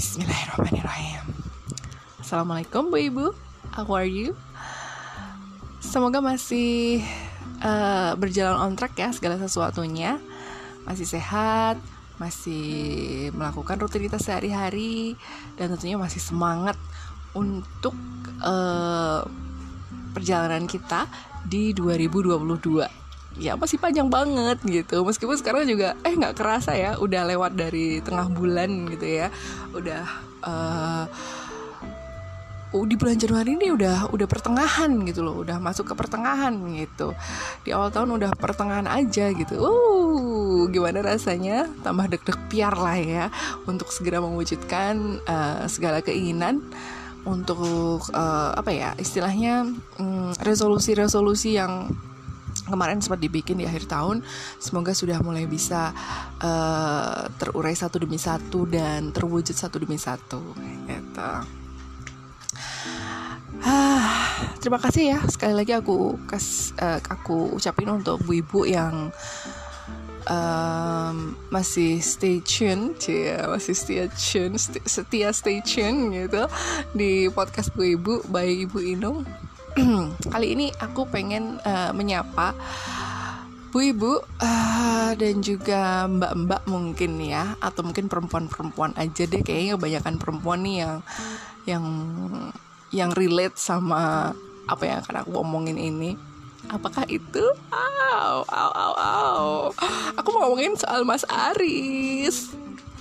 Bismillahirrahmanirrahim. Assalamualaikum Bu Ibu. How are you? Semoga masih uh, berjalan on track ya segala sesuatunya. Masih sehat Masih melakukan rutinitas sehari-hari Dan tentunya masih semangat untuk uh, perjalanan kita di 2022 ya masih panjang banget gitu. Meskipun sekarang juga eh nggak kerasa ya udah lewat dari tengah bulan gitu ya. Udah uh, di bulan Januari ini udah udah pertengahan gitu loh udah masuk ke pertengahan gitu. Di awal tahun udah pertengahan aja gitu. Uh gimana rasanya? Tambah deg-deg piar lah ya untuk segera mewujudkan uh, segala keinginan untuk uh, apa ya istilahnya um, resolusi-resolusi yang kemarin sempat dibikin di akhir tahun. Semoga sudah mulai bisa uh, terurai satu demi satu dan terwujud satu demi satu gitu. Ah, terima kasih ya. Sekali lagi aku kas uh, aku ucapin untuk bu ibu yang um, masih stay tune, ya masih stay tune, setia stay tune gitu di podcast bu ibu baik ibu Inung kali ini aku pengen uh, menyapa Bu ibu uh, dan juga mbak-mbak mungkin ya atau mungkin perempuan-perempuan aja deh. Kayaknya kebanyakan perempuan nih yang yang yang relate sama apa yang akan aku omongin ini. Apakah itu? Aw aw aw aw aku mau ngomongin soal Mas Aris.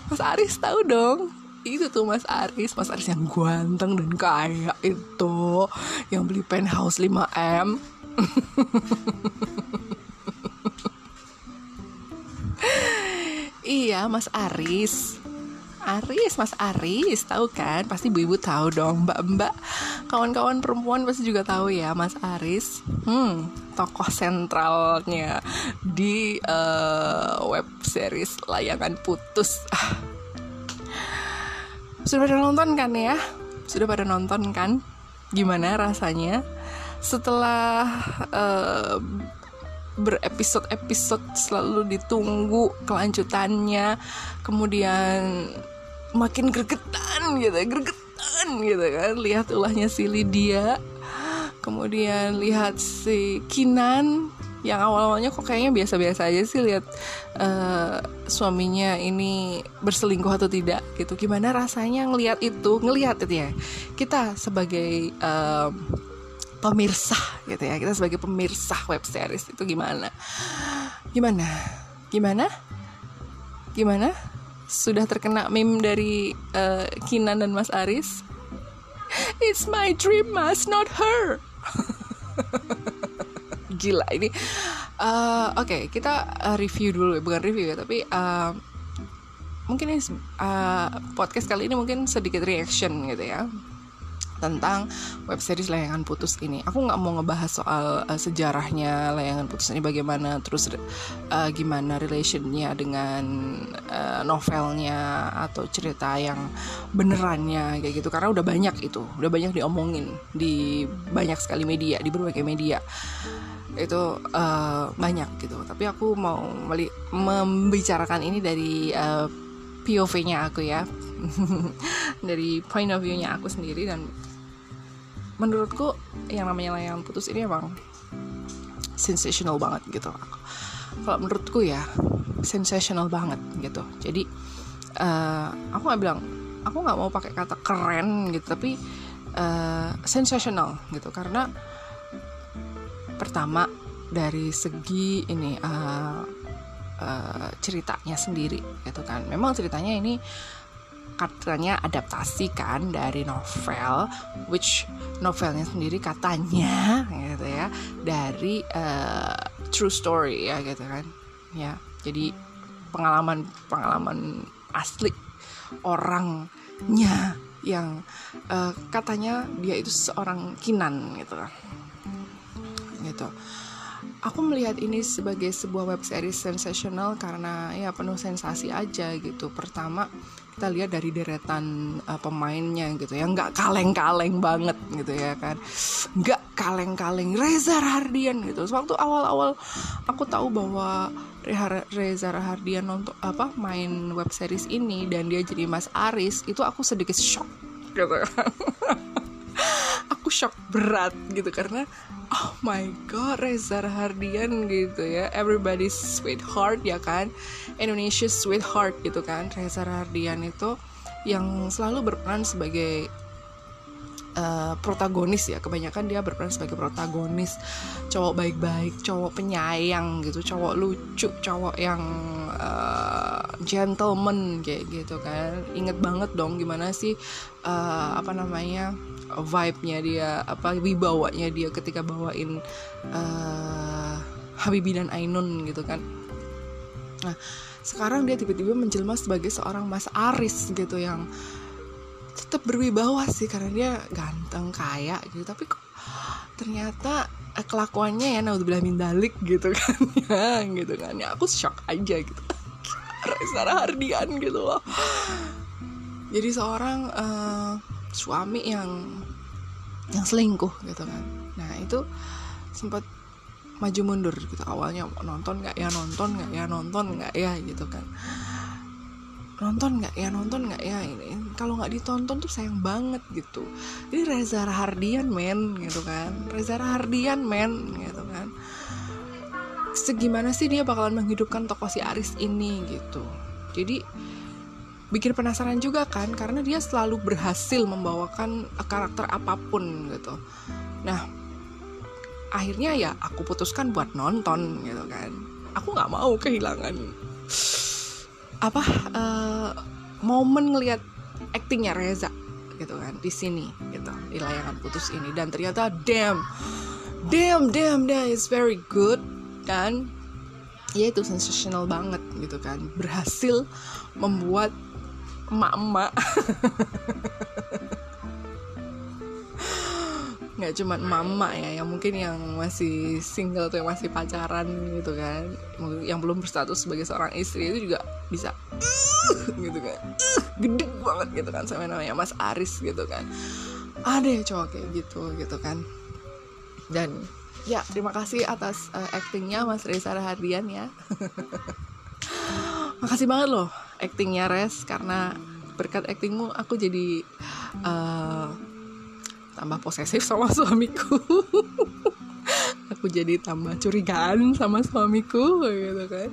Mas Aris tahu dong itu tuh Mas Aris Mas Aris yang ganteng dan kaya itu yang beli penthouse 5M iya Mas Aris Aris, Mas Aris, tahu kan? Pasti ibu-ibu tahu dong, mbak-mbak, kawan-kawan perempuan pasti juga tahu ya, Mas Aris. Hmm, tokoh sentralnya di uh, web series layangan putus. Ah, sudah pada nonton kan ya? Sudah pada nonton kan? Gimana rasanya setelah uh, berepisode-episode selalu ditunggu kelanjutannya, kemudian makin gregetan gitu, gregetan gitu kan. Lihat ulahnya si Lydia, kemudian lihat si Kinan yang awal-awalnya kok kayaknya biasa-biasa aja sih lihat uh, suaminya ini berselingkuh atau tidak gitu. Gimana rasanya ngelihat itu? Ngelihat itu ya. Kita sebagai uh, pemirsa gitu ya. Kita sebagai pemirsa web series itu gimana? Gimana? Gimana? Gimana? Sudah terkena meme dari uh, Kinan dan Mas Aris? It's my dream mas not her gila ini uh, oke okay, kita uh, review dulu bukan review ya tapi uh, mungkin ini uh, podcast kali ini mungkin sedikit reaction gitu ya tentang web series layangan putus ini. Aku nggak mau ngebahas soal uh, sejarahnya layangan putus ini bagaimana, terus uh, gimana relationnya dengan uh, novelnya atau cerita yang benerannya kayak gitu. Karena udah banyak itu, udah banyak diomongin di banyak sekali media, di berbagai media itu uh, banyak gitu. Tapi aku mau membicarakan ini dari uh, POV-nya aku ya. Dari point of view-nya aku sendiri dan menurutku yang namanya layangan putus ini emang sensational banget gitu. Kalau menurutku ya sensational banget gitu. Jadi uh, aku nggak bilang aku nggak mau pakai kata keren gitu tapi uh, sensational gitu. Karena pertama dari segi ini uh, uh, ceritanya sendiri gitu kan. Memang ceritanya ini katanya adaptasi kan dari novel which novelnya sendiri katanya gitu ya dari uh, true story ya gitu kan. Ya jadi pengalaman pengalaman asli orangnya yang uh, katanya dia itu seorang kinan gitu kan gitu. Aku melihat ini sebagai sebuah web series sensasional karena ya penuh sensasi aja gitu. Pertama kita lihat dari deretan uh, pemainnya gitu ya. Nggak kaleng-kaleng banget gitu ya kan. Nggak kaleng-kaleng. Reza Hardian gitu. Waktu awal-awal aku tahu bahwa Reza Rahardian nonton apa main web series ini dan dia jadi Mas Aris itu aku sedikit shock gitu. Aku shock berat gitu karena oh my god Reza Rahardian gitu ya. Everybody's sweetheart ya kan? Indonesia sweetheart gitu kan. Reza Rahardian itu yang selalu berperan sebagai uh, protagonis ya. Kebanyakan dia berperan sebagai protagonis. Cowok baik-baik cowok penyayang gitu cowok lucu cowok yang uh, gentleman kayak gitu kan. Inget banget dong gimana sih uh, apa namanya vibe-nya dia apa wibawanya dia ketika bawain uh, Habibie dan Ainun gitu kan. Nah sekarang dia tiba-tiba menjelma sebagai seorang Mas Aris gitu yang tetap berwibawa sih karena dia ganteng kaya gitu. Tapi kok ternyata eh, kelakuannya ya naudzubillah min dalik gitu kan ya gitu kan. Ya aku shock aja gitu. Reza Hardian gitu loh. Jadi seorang uh, suami yang yang selingkuh gitu kan. Nah itu sempat maju mundur gitu. Awalnya nonton nggak ya nonton nggak ya nonton nggak ya gitu kan nonton nggak ya? Nonton nggak ya? Ini kalau nggak ditonton tuh sayang banget gitu. Ini Reza Hardian men gitu kan. Reza Hardian men gitu kan. Segimana sih dia bakalan menghidupkan tokoh si Aris ini gitu. Jadi bikin penasaran juga kan karena dia selalu berhasil membawakan karakter apa pun gitu. Nah akhirnya ya aku putuskan buat nonton gitu kan. Aku nggak mau kehilangan apa uh, momen ngelihat aktingnya Reza gitu kan di sini gitu di layangan putus ini. Dan ternyata damn damn damn that is very good. Kan ya itu sensational banget gitu kan. Berhasil membuat emak-emak. Nggak cuma mama ya yang mungkin yang masih single atau yang masih pacaran gitu kan. Yang belum berstatus sebagai seorang istri itu juga bisa uh, gitu kan. Uh, gede banget gitu kan sama namanya Mas Aris gitu kan. Ada ya cowok kayak gitu gitu kan. Dan ya terima kasih atas uh, actingnya Mas Reza Rahardian ya. Makasih banget loh actingnya Res karena berkat actingmu aku jadi uh, tambah posesif sama suamiku. Aku jadi tambah curigaan sama suamiku gitu kan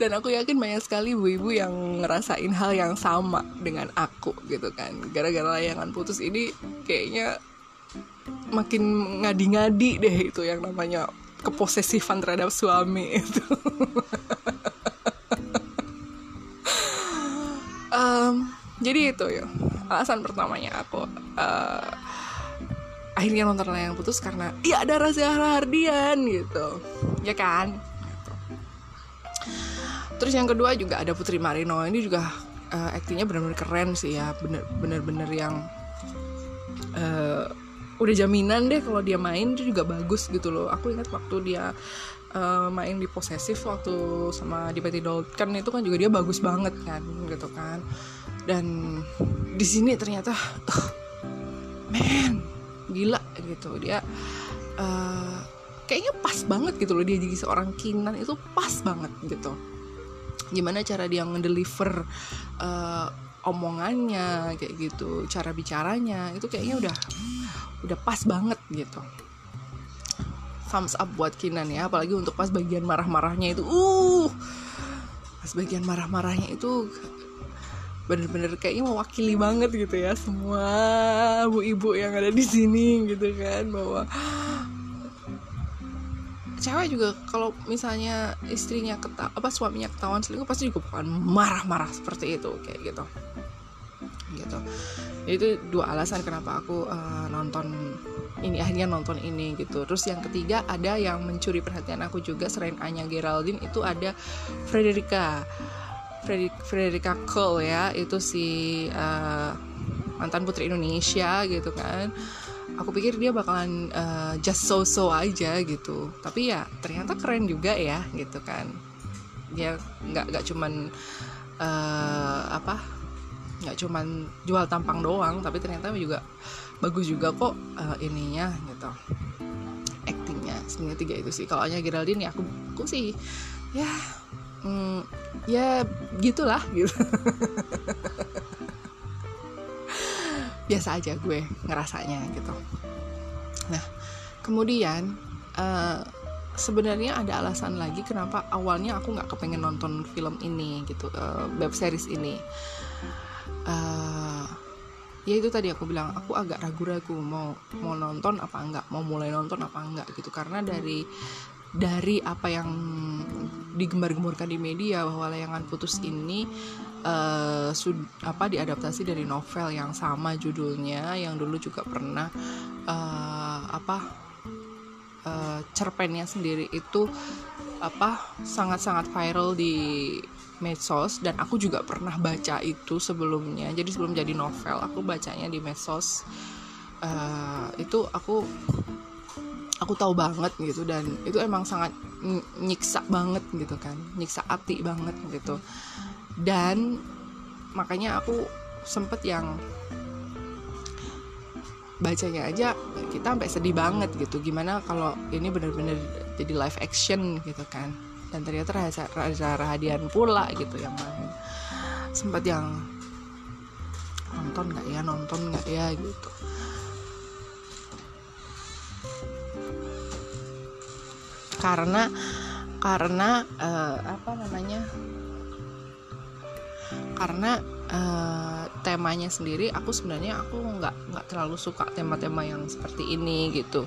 dan aku yakin banyak sekali ibu-ibu yang ngerasain hal yang sama dengan aku gitu kan. Gara-gara layangan putus ini kayaknya makin ngadi-ngadi deh itu yang namanya keposesifan terhadap suami itu. Um, jadi itu ya alasan pertamanya aku uh, akhirnya nonton yang putus karena iya ada Reza Hardian gitu. Ya kan. Terus yang kedua juga ada Putri Marino. Ini juga uh, aktingnya benar-benar keren sih ya. Bener-bener yang uh, udah jaminan deh kalau dia main. Itu juga bagus gitu loh. Aku ingat waktu dia uh, main di posesif waktu sama di Betty Dolken itu kan juga dia bagus banget kan gitu kan. Dan di sini ternyata uh, man gila gitu. Dia uh, kayaknya pas banget gitu loh. Dia jadi seorang kinan itu pas banget gitu gimana cara dia ngedeliver uh, omongannya kayak gitu cara bicaranya itu kayaknya udah udah pas banget gitu. Thumbs up buat Kinan ya apalagi untuk pas bagian marah-marahnya itu. Uh pas bagian marah-marahnya itu bener-bener kayaknya mewakili banget gitu ya semua ibu-ibu yang ada di sini gitu kan bahwa cewek juga kalau misalnya istrinya keta apa suaminya ketahuan selingkuh pasti juga bukan marah-marah seperti itu kayak gitu. Gitu. Itu dua alasan kenapa aku uh, nonton ini akhirnya nonton ini gitu. Terus yang ketiga ada yang mencuri perhatian aku juga selain Anya Geraldine itu ada Frederica. Frederica Cole ya itu si uh, mantan putri Indonesia gitu kan aku pikir dia bakalan uh, just so so aja gitu. Tapi ya ternyata keren juga ya gitu kan. Dia nggak nggak cuman uh, apa nggak cuman jual tampang doang tapi ternyata juga bagus juga kok uh, ininya gitu. Actingnya sebenarnya tiga itu sih. Kalau hanya Geraldine ya aku aku sih ya mm, ya gitulah gitu biasa aja gue ngerasanya gitu. Nah kemudian uh, sebenarnya ada alasan lagi kenapa awalnya aku nggak kepengen nonton film ini gitu uh, web series ini. Uh, ya itu tadi aku bilang aku agak ragu-ragu mau mau nonton apa enggak mau mulai nonton apa enggak gitu. Karena dari dari apa yang digembar-gemborkan di media bahwa layangan putus ini uh, sud apa diadaptasi dari novel yang sama judulnya yang dulu juga pernah uh, apa uh, cerpennya sendiri itu apa sangat-sangat viral di medsos dan aku juga pernah baca itu sebelumnya. Jadi sebelum jadi novel aku bacanya di medsos. Uh, itu aku aku tahu banget gitu dan itu emang sangat nyiksa banget gitu kan nyiksa hati banget gitu. Dan makanya aku sempet yang bacanya aja kita sampai sedih banget gitu gimana kalau ini bener-bener jadi live action gitu kan. Dan ternyata Raja, Raja Rahadian pula gitu yang main. Sempat yang nonton nggak ya nonton nggak ya gitu karena karena uh, apa namanya karena uh, temanya sendiri aku sebenarnya aku nggak nggak terlalu suka tema-tema yang seperti ini gitu.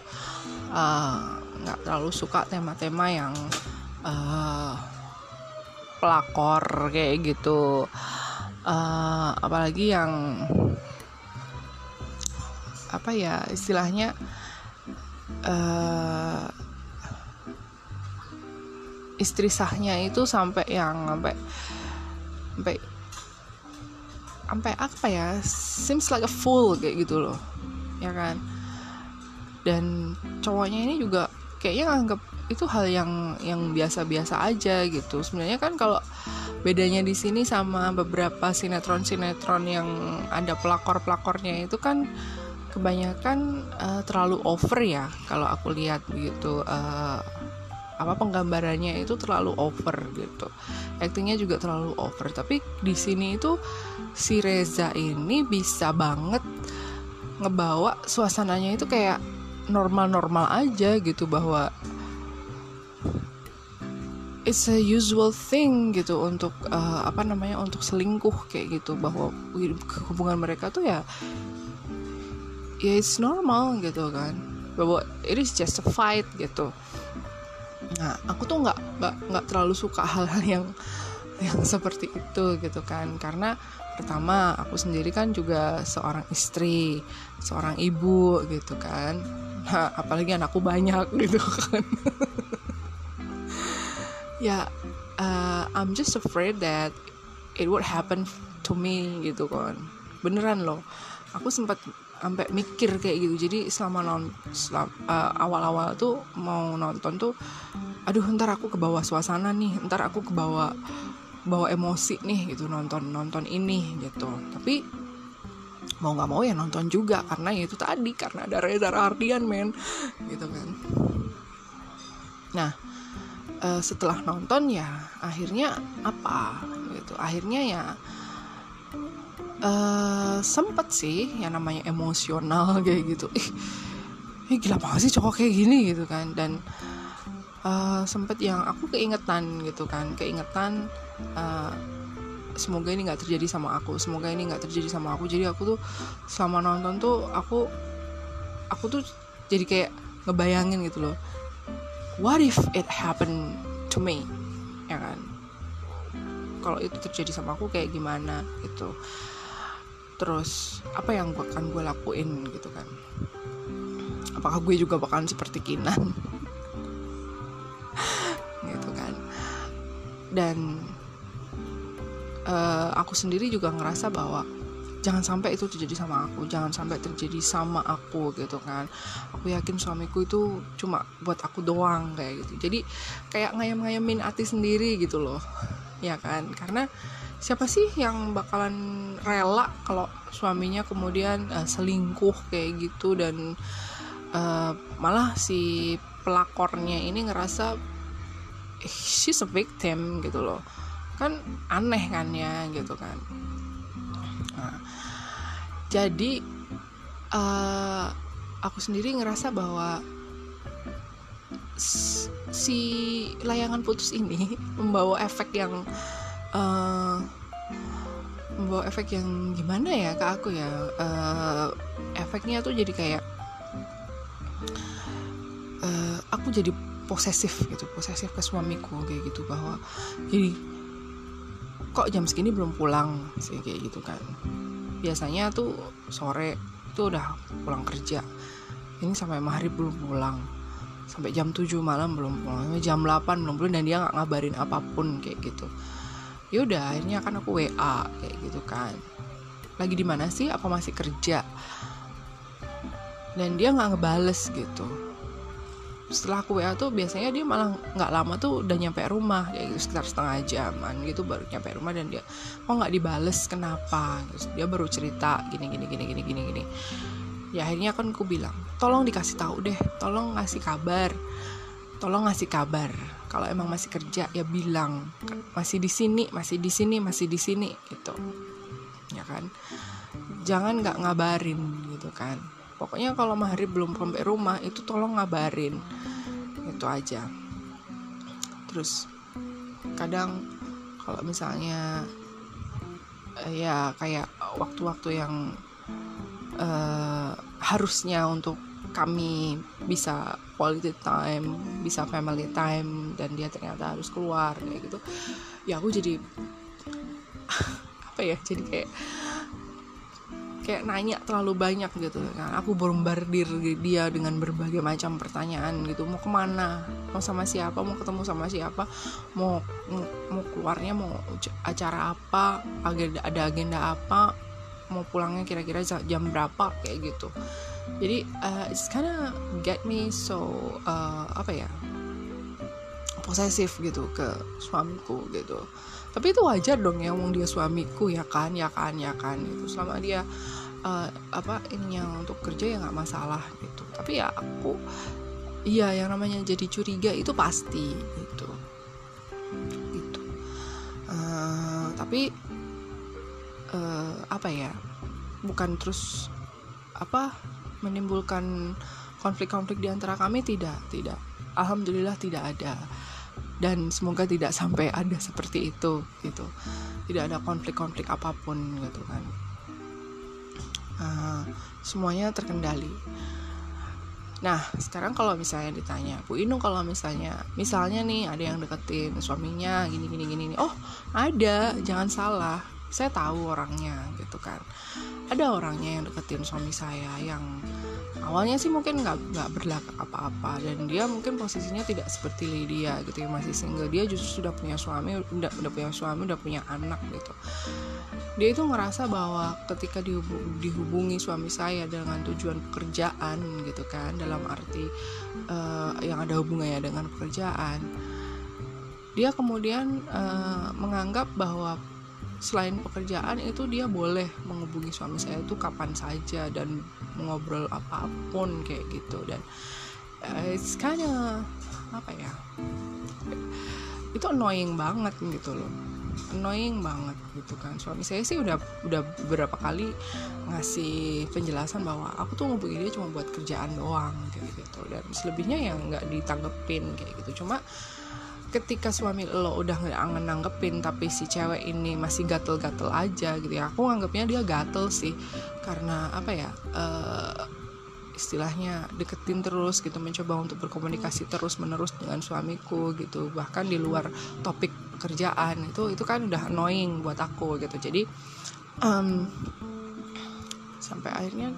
Eh, nggak uh, terlalu suka tema-tema yang uh, pelakor kayak gitu. Uh, apalagi yang apa ya istilahnya uh, istri sahnya itu sampai yang sampai sampai sampai apa ya? Seems like a fool kayak gitu loh ya kan? Dan cowoknya ini juga kayaknya nganggap itu hal yang yang biasa-biasa aja gitu. Sebenarnya kan kalau bedanya di sini sama beberapa sinetron-sinetron yang ada pelakor-pelakornya itu kan kebanyakan uh, terlalu over ya kalau aku lihat begitu uh, apa penggambarannya itu terlalu over gitu. Aktingnya juga terlalu over. Tapi di sini itu si Reza ini bisa banget ngebawa suasananya itu kayak normal-normal aja gitu bahwa it's a usual thing gitu untuk uh, apa namanya untuk selingkuh kayak gitu. Bahwa hubungan mereka tuh ya ya it's normal gitu kan. Bahwa it is just a fight gitu nah aku tuh nggak nggak terlalu suka hal-hal yang yang seperti itu gitu kan. Karena pertama aku sendiri kan juga seorang istri seorang ibu gitu kan. Nah apalagi anakku banyak gitu kan. Ya uh, I'm just afraid that it would happen to me gitu kan. Beneran loh. Aku sempat sampai mikir kayak gitu. Jadi selama non uh, awal-awal tuh mau nonton tuh aduh ntar aku ke bawah suasana nih ntar aku ke bawah bawa emosi nih gitu nonton nonton ini gitu. Tapi mau nggak mau ya nonton juga karena ya itu tadi karena ada Reza Ardian men gitu kan. Nah uh, setelah nonton ya akhirnya apa? Gitu akhirnya ya uh, sempet sih yang namanya emosional kayak gitu. Ih ini gila banget sih cowok kayak gini gitu kan. Dan uh, sempet yang aku keingetan gitu kan. Keingetan uh, semoga ini nggak terjadi sama aku. Semoga ini nggak terjadi sama aku. Jadi aku tuh selama nonton tuh aku aku tuh jadi kayak ngebayangin gitu loh. What if it happen to me? Ya kan? Kalau itu terjadi sama aku kayak gimana gitu terus apa yang akan gue lakuin gitu kan. Apakah gue juga bakalan seperti Kinan? Gitu kan. Dan uh, aku sendiri juga ngerasa bahwa jangan sampai itu terjadi sama aku jangan sampai terjadi sama aku gitu kan. Aku yakin suamiku itu cuma buat aku doang kayak gitu. Jadi kayak ngayam-ngayamin hati sendiri gitu loh ya kan. Karena siapa sih yang bakalan rela kalau suaminya kemudian uh, selingkuh kayak gitu dan uh, malah si pelakornya ini ngerasa she's a victim gitu loh. Kan aneh kan ya gitu kan. Nah, jadi uh, aku sendiri ngerasa bahwa si layangan putus ini membawa efek yang membawa efek yang gimana ya ke aku ya? Uh, efeknya tuh jadi kayak uh, aku jadi posesif gitu posesif ke suamiku kayak gitu bahwa jadi kok jam segini belum pulang? sih kayak gitu kan. Biasanya tuh sore itu udah pulang kerja. Ini sampai maghrib belum pulang. Sampai jam 7 malam belum pulang. Jam 8 belum pulang dan dia nggak ngabarin apa pun kayak gitu ya udah akhirnya kan aku WA kayak gitu kan. Lagi di mana sih? Apa masih kerja? Dan dia nggak ngebales gitu. Setelah aku WA tuh biasanya dia malah nggak lama tuh udah nyampe rumah kayak gitu sekitar setengah jaman gitu baru nyampe rumah dan dia kok nggak dibales? Kenapa? Terus dia baru cerita gini gini gini gini gini gini. Ya akhirnya kan aku bilang tolong dikasih tahu deh tolong ngasih kabar tolong ngasih kabar kalau emang masih kerja ya bilang masih di sini masih di sini masih di sini gitu. Ya kan? Jangan nggak ngabarin gitu kan. Pokoknya kalau Mahari belum sampai rumah itu tolong ngabarin. Itu aja. Terus kadang kalau misalnya eh, ya kayak waktu-waktu yang uh, harusnya untuk kami bisa quality time, bisa family time dan dia ternyata harus keluar kayak gitu. Ya aku jadi apa ya? Jadi kayak kayak nanya terlalu banyak gitu. Kan aku bombardir dia dengan berbagai macam pertanyaan gitu. Mau ke mana? Mau sama siapa? Mau ketemu sama siapa? Mau mau, keluarnya mau acara apa? Agenda ada agenda apa? Mau pulangnya kira-kira jam berapa? Kayak gitu jadi uh, it's kinda get me so uh, apa ya posesif gitu ke suamiku gitu. Tapi itu wajar dong ya wong dia suamiku ya kan ya kan ya kan itu selama dia uh, apa ini yang untuk kerja ya nggak masalah gitu. Tapi ya aku iya yang namanya jadi curiga itu pasti gitu. Gitu. Uh, tapi uh, apa ya bukan terus apa menimbulkan konflik-konflik di antara kami? Tidak tidak. Alhamdulillah tidak ada. Dan semoga tidak sampai ada seperti itu gitu. Tidak ada konflik-konflik apa pun gitu kan. Uh, semuanya terkendali. Nah sekarang kalau misalnya ditanya Bu Inung kalau misalnya misalnya nih ada yang deketin suaminya gini gini gini. Oh ada. Jangan salah saya tahu orangnya gitu kan. Ada orangnya yang deketin suami saya yang awalnya sih mungkin nggak nggak berlaku apa-apa. Dan dia mungkin posisinya tidak seperti Lydia gitu ya masih single. Dia justru sudah punya suami udah udah punya suami udah punya anak gitu. Dia itu ngerasa bahwa ketika dihubungi, dihubungi suami saya dengan tujuan pekerjaan gitu kan dalam arti uh, yang ada hubungannya dengan pekerjaan dia kemudian uh, menganggap bahwa selain pekerjaan itu dia boleh menghubungi suami saya itu kapan saja dan mengobrol apa pun kayak gitu. Dan uh, it's kinda apa ya itu annoying banget gitu loh. Annoying banget gitu kan. Suami saya sih udah udah beberapa kali ngasih penjelasan bahwa aku tuh ngubungin dia cuma buat kerjaan doang kayak gitu. Dan selebihnya yang nggak ditanggepin kayak gitu. Cuma ketika suami lo udah nggak nanggepin tapi si cewek ini masih gatel-gatel aja gitu ya aku nganggapnya dia gatel sih. Karena apa ya uh, istilahnya deketin terus gitu mencoba untuk berkomunikasi terus menerus dengan suamiku gitu. Bahkan di luar topik pekerjaan itu itu kan udah annoying buat aku gitu. Jadi um, sampai akhirnya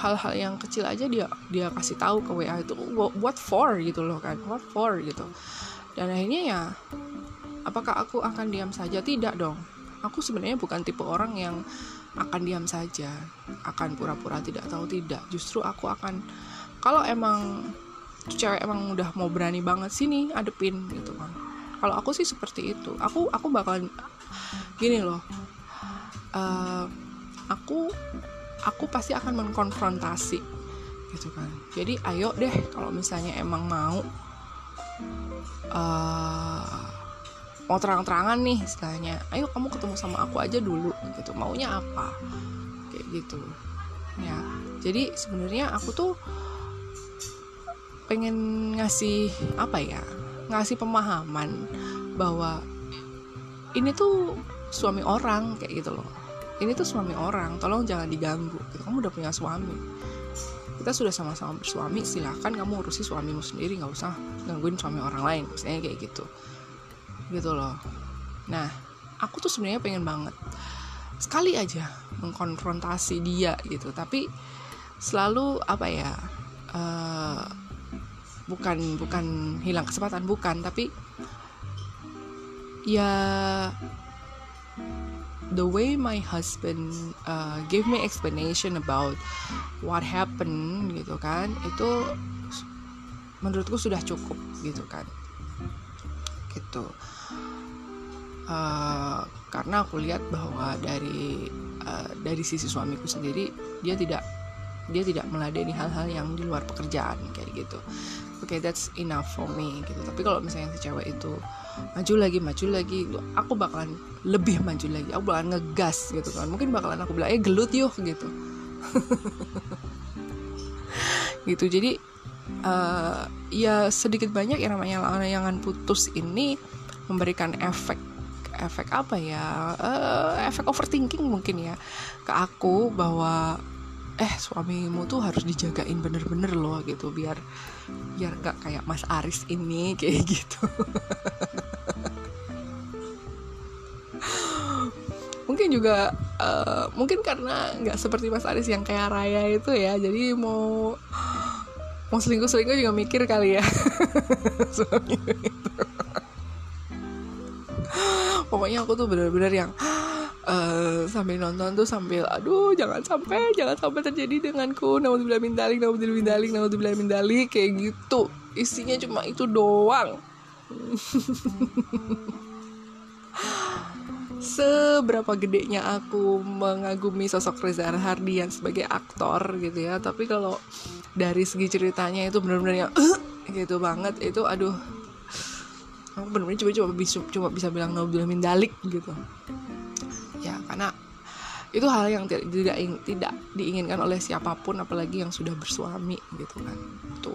hal-hal yang kecil aja dia dia kasih tahu ke WA itu what for gitu loh kan. What for? gitu. Dan akhirnya ya apakah aku akan diam saja? Tidak dong. Aku sebenarnya bukan tipe orang yang akan diam saja akan pura-pura tidak tahu tidak. Justru aku akan kalau emang cewek emang udah mau berani banget sini adepin gitu kan. Kalau aku sih seperti itu. Aku aku bakalan gini loh uh, aku aku pasti akan mengkonfrontasi gitu kan. Jadi ayo deh kalau misalnya emang mau uh, mau terang-terangan nih istilahnya. Ayo kamu ketemu sama aku aja dulu gitu. Maunya apa? Kayak gitu. Ya jadi sebenarnya aku tuh pengen ngasih apa ya ngasih pemahaman bahwa ini tuh suami orang kayak gitu loh ini tuh suami orang tolong jangan diganggu. Gitu. kamu udah punya suami. Kita sudah sama-sama bersuami silahkan kamu urusi suamimu sendiri nggak usah gangguin suami orang lain maksudnya kayak gitu. Gitu loh. Nah aku tuh sebenarnya pengen banget sekali aja mengkonfrontasi dia gitu tapi selalu apa ya uh, bukan bukan hilang kesempatan bukan tapi ya the way my husband uh, give me explanation about what happened gitu kan itu menurutku sudah cukup gitu kan. Gitu. Uh, karena aku lihat bahwa dari uh, dari sisi suamiku sendiri dia tidak dia tidak meladeni hal-hal yang di luar pekerjaan kayak gitu okay, that's enough for me gitu. Tapi kalau misalnya si cewek itu maju lagi maju lagi aku bakalan lebih maju lagi. Aku bakalan ngegas gitu kan. Mungkin bakalan aku bilang eh gelut yuk gitu. Gitu. Jadi uh, ya sedikit banyak yang namanya layangan putus ini memberikan efek efek apa ya? Uh, efek overthinking mungkin ya ke aku bahwa eh suamimu tuh harus dijagain bener-bener loh gitu. Biar biar nggak kayak Mas Aris ini kayak gitu. Mungkin juga uh, mungkin karena nggak seperti Mas Aris yang kayak Raya itu ya jadi mau mau selingkuh selingkuh juga mikir kali ya. Suami itu. Pokoknya aku tuh bener-bener yang uh, sambil nonton tuh sambil aduh jangan sampai jangan sampai terjadi denganku. Namun min dalik namun min dalik namun min dalik kayak gitu. Isinya cuma itu doang. Seberapa gedenya aku mengagumi sosok Reza Hardian sebagai aktor gitu ya. Tapi kalau dari segi ceritanya itu benar-benar yang uh, gitu banget. Itu aduh. Aku benar-benar coba coba bisa cuma bisa bilang Nabil Mindalik gitu karena itu hal yang tidak tidak, diinginkan oleh siapa pun apalagi yang sudah bersuami gitu kan. Tuh.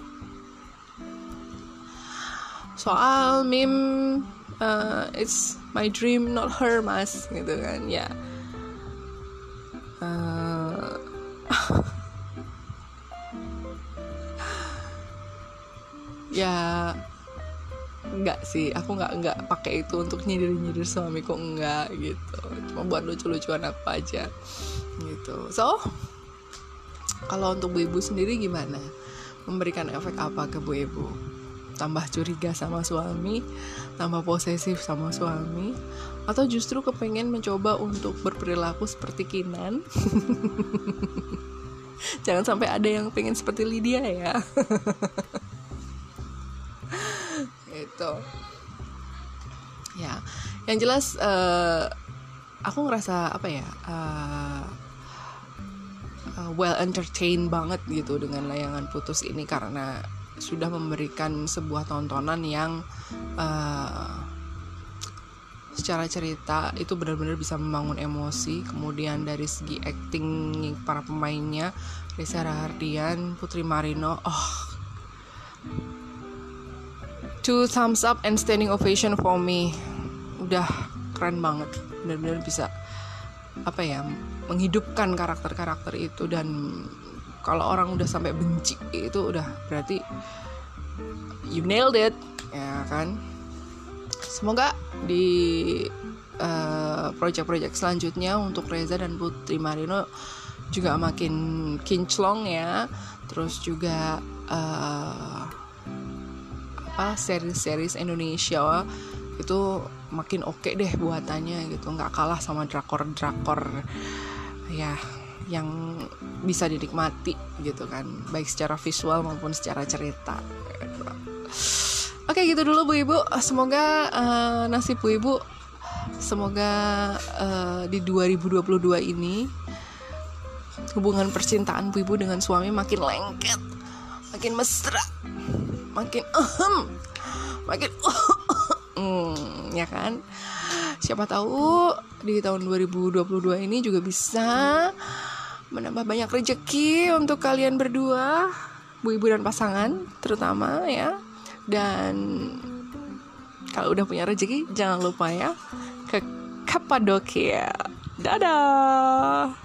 Soal meme uh, it's my dream not her mas gitu kan ya. Uh, ya enggak sih aku nggak nggak pakai itu untuk nyindir nyindir suamiku enggak gitu. Cuma buat lucu-lucuan apa aja gitu. So kalau untuk bu ibu sendiri gimana? Memberikan efek apa ke bu ibu? Tambah curiga sama suami tambah posesif sama suami atau justru kepengen mencoba untuk berperilaku seperti Kinan? Jangan sampai ada yang pengen seperti Lydia ya gitu. Ya yang jelas uh, aku ngerasa apa ya uh, uh, well entertained banget gitu dengan layangan putus ini karena sudah memberikan sebuah tontonan yang uh, secara cerita itu benar-benar bisa membangun emosi. Kemudian dari segi acting para pemainnya Reza Rahardian Putri Marino oh two thumbs up and standing ovation for me. Udah keren banget. Benar-benar bisa apa ya menghidupkan karakter-karakter itu dan kalau orang udah sampai benci itu udah berarti you nailed it ya kan? Semoga di uh, project-project selanjutnya untuk Reza dan Putri Marino juga makin kinclong ya. Terus juga uh, apa series-series Indonesia itu makin oke okay deh buatannya gitu. Nggak kalah sama drakor-drakor ya yang bisa dinikmati gitu kan. Baik secara visual maupun secara cerita. Oke gitu dulu bu ibu. Semoga uh, nasib bu ibu semoga uh, di 2022 ini hubungan percintaan bu ibu dengan suami makin lengket makin mesra makin ahem makin hmm, ya kan? Siapa tahu di tahun 2022 ini juga bisa menambah banyak rezeki untuk kalian berdua bu ibu dan pasangan terutama ya. Dan kalau udah punya rezeki jangan lupa ya ke Kapadokia. Dadah